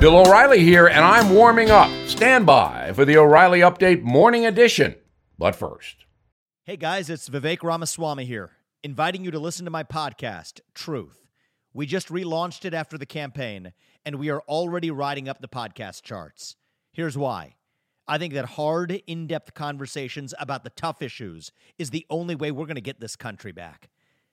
Bill O'Reilly here, and I'm warming up. Stand by for the O'Reilly Update Morning Edition. But first, Hey guys, it's Vivek Ramaswamy here, inviting you to listen to my podcast, Truth. We just relaunched it after the campaign, and we are already riding up the podcast charts. Here's why. I think that hard, in depth conversations about the tough issues is the only way we're going to get this country back.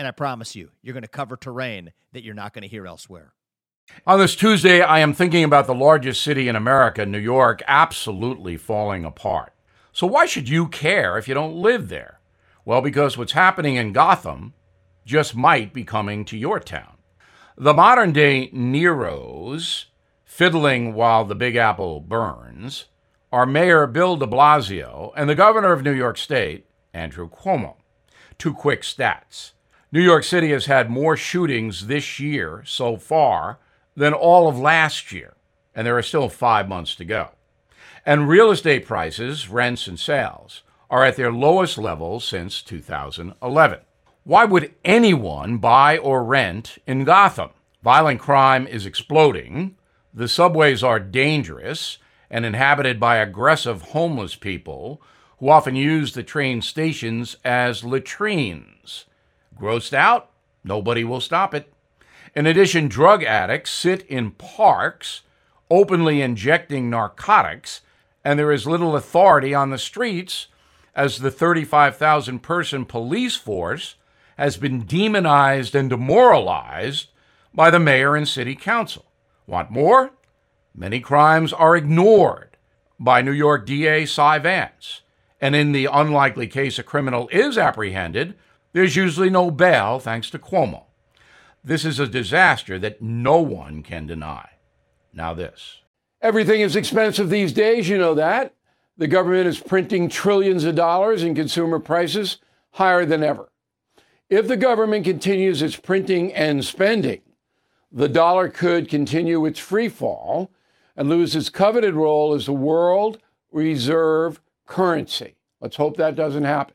And I promise you, you're going to cover terrain that you're not going to hear elsewhere. on this Tuesday, I am thinking about the largest city in America, New York, absolutely falling apart. So, why should you care if you don't live there? Well, because what's happening in Gotham just might be coming to your town. The modern day Neros, fiddling while the Big Apple burns, are Mayor Bill de Blasio and the governor of New York State, Andrew Cuomo. Two quick stats. New York City has had more shootings this year so far than all of last year, and there are still five months to go. And real estate prices, rents, and sales are at their lowest level since 2011. Why would anyone buy or rent in Gotham? Violent crime is exploding, the subways are dangerous and inhabited by aggressive homeless people who often use the train stations as latrines. Grossed out? Nobody will stop it. In addition, drug addicts sit in parks, openly injecting narcotics, and there is little authority on the streets as the 35,000 person police force has been demonized and demoralized by the mayor and city council. Want more? Many crimes are ignored by New York DA Cy Vance. And in the unlikely case a criminal is apprehended, there's usually no bail thanks to Cuomo. This is a disaster that no one can deny. Now, this. Everything is expensive these days, you know that. The government is printing trillions of dollars and consumer prices higher than ever. If the government continues its printing and spending, the dollar could continue its free fall and lose its coveted role as the world reserve currency. Let's hope that doesn't happen.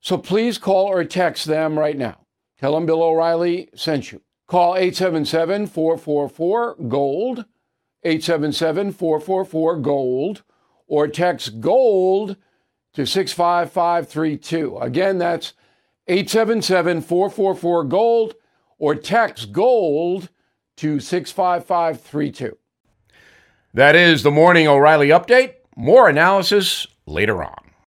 So please call or text them right now. Tell them Bill O'Reilly sent you. Call 877 444 GOLD, 877 444 GOLD, or text GOLD to 65532. Again, that's 877 444 GOLD, or text GOLD to 65532. That is the Morning O'Reilly Update. More analysis later on.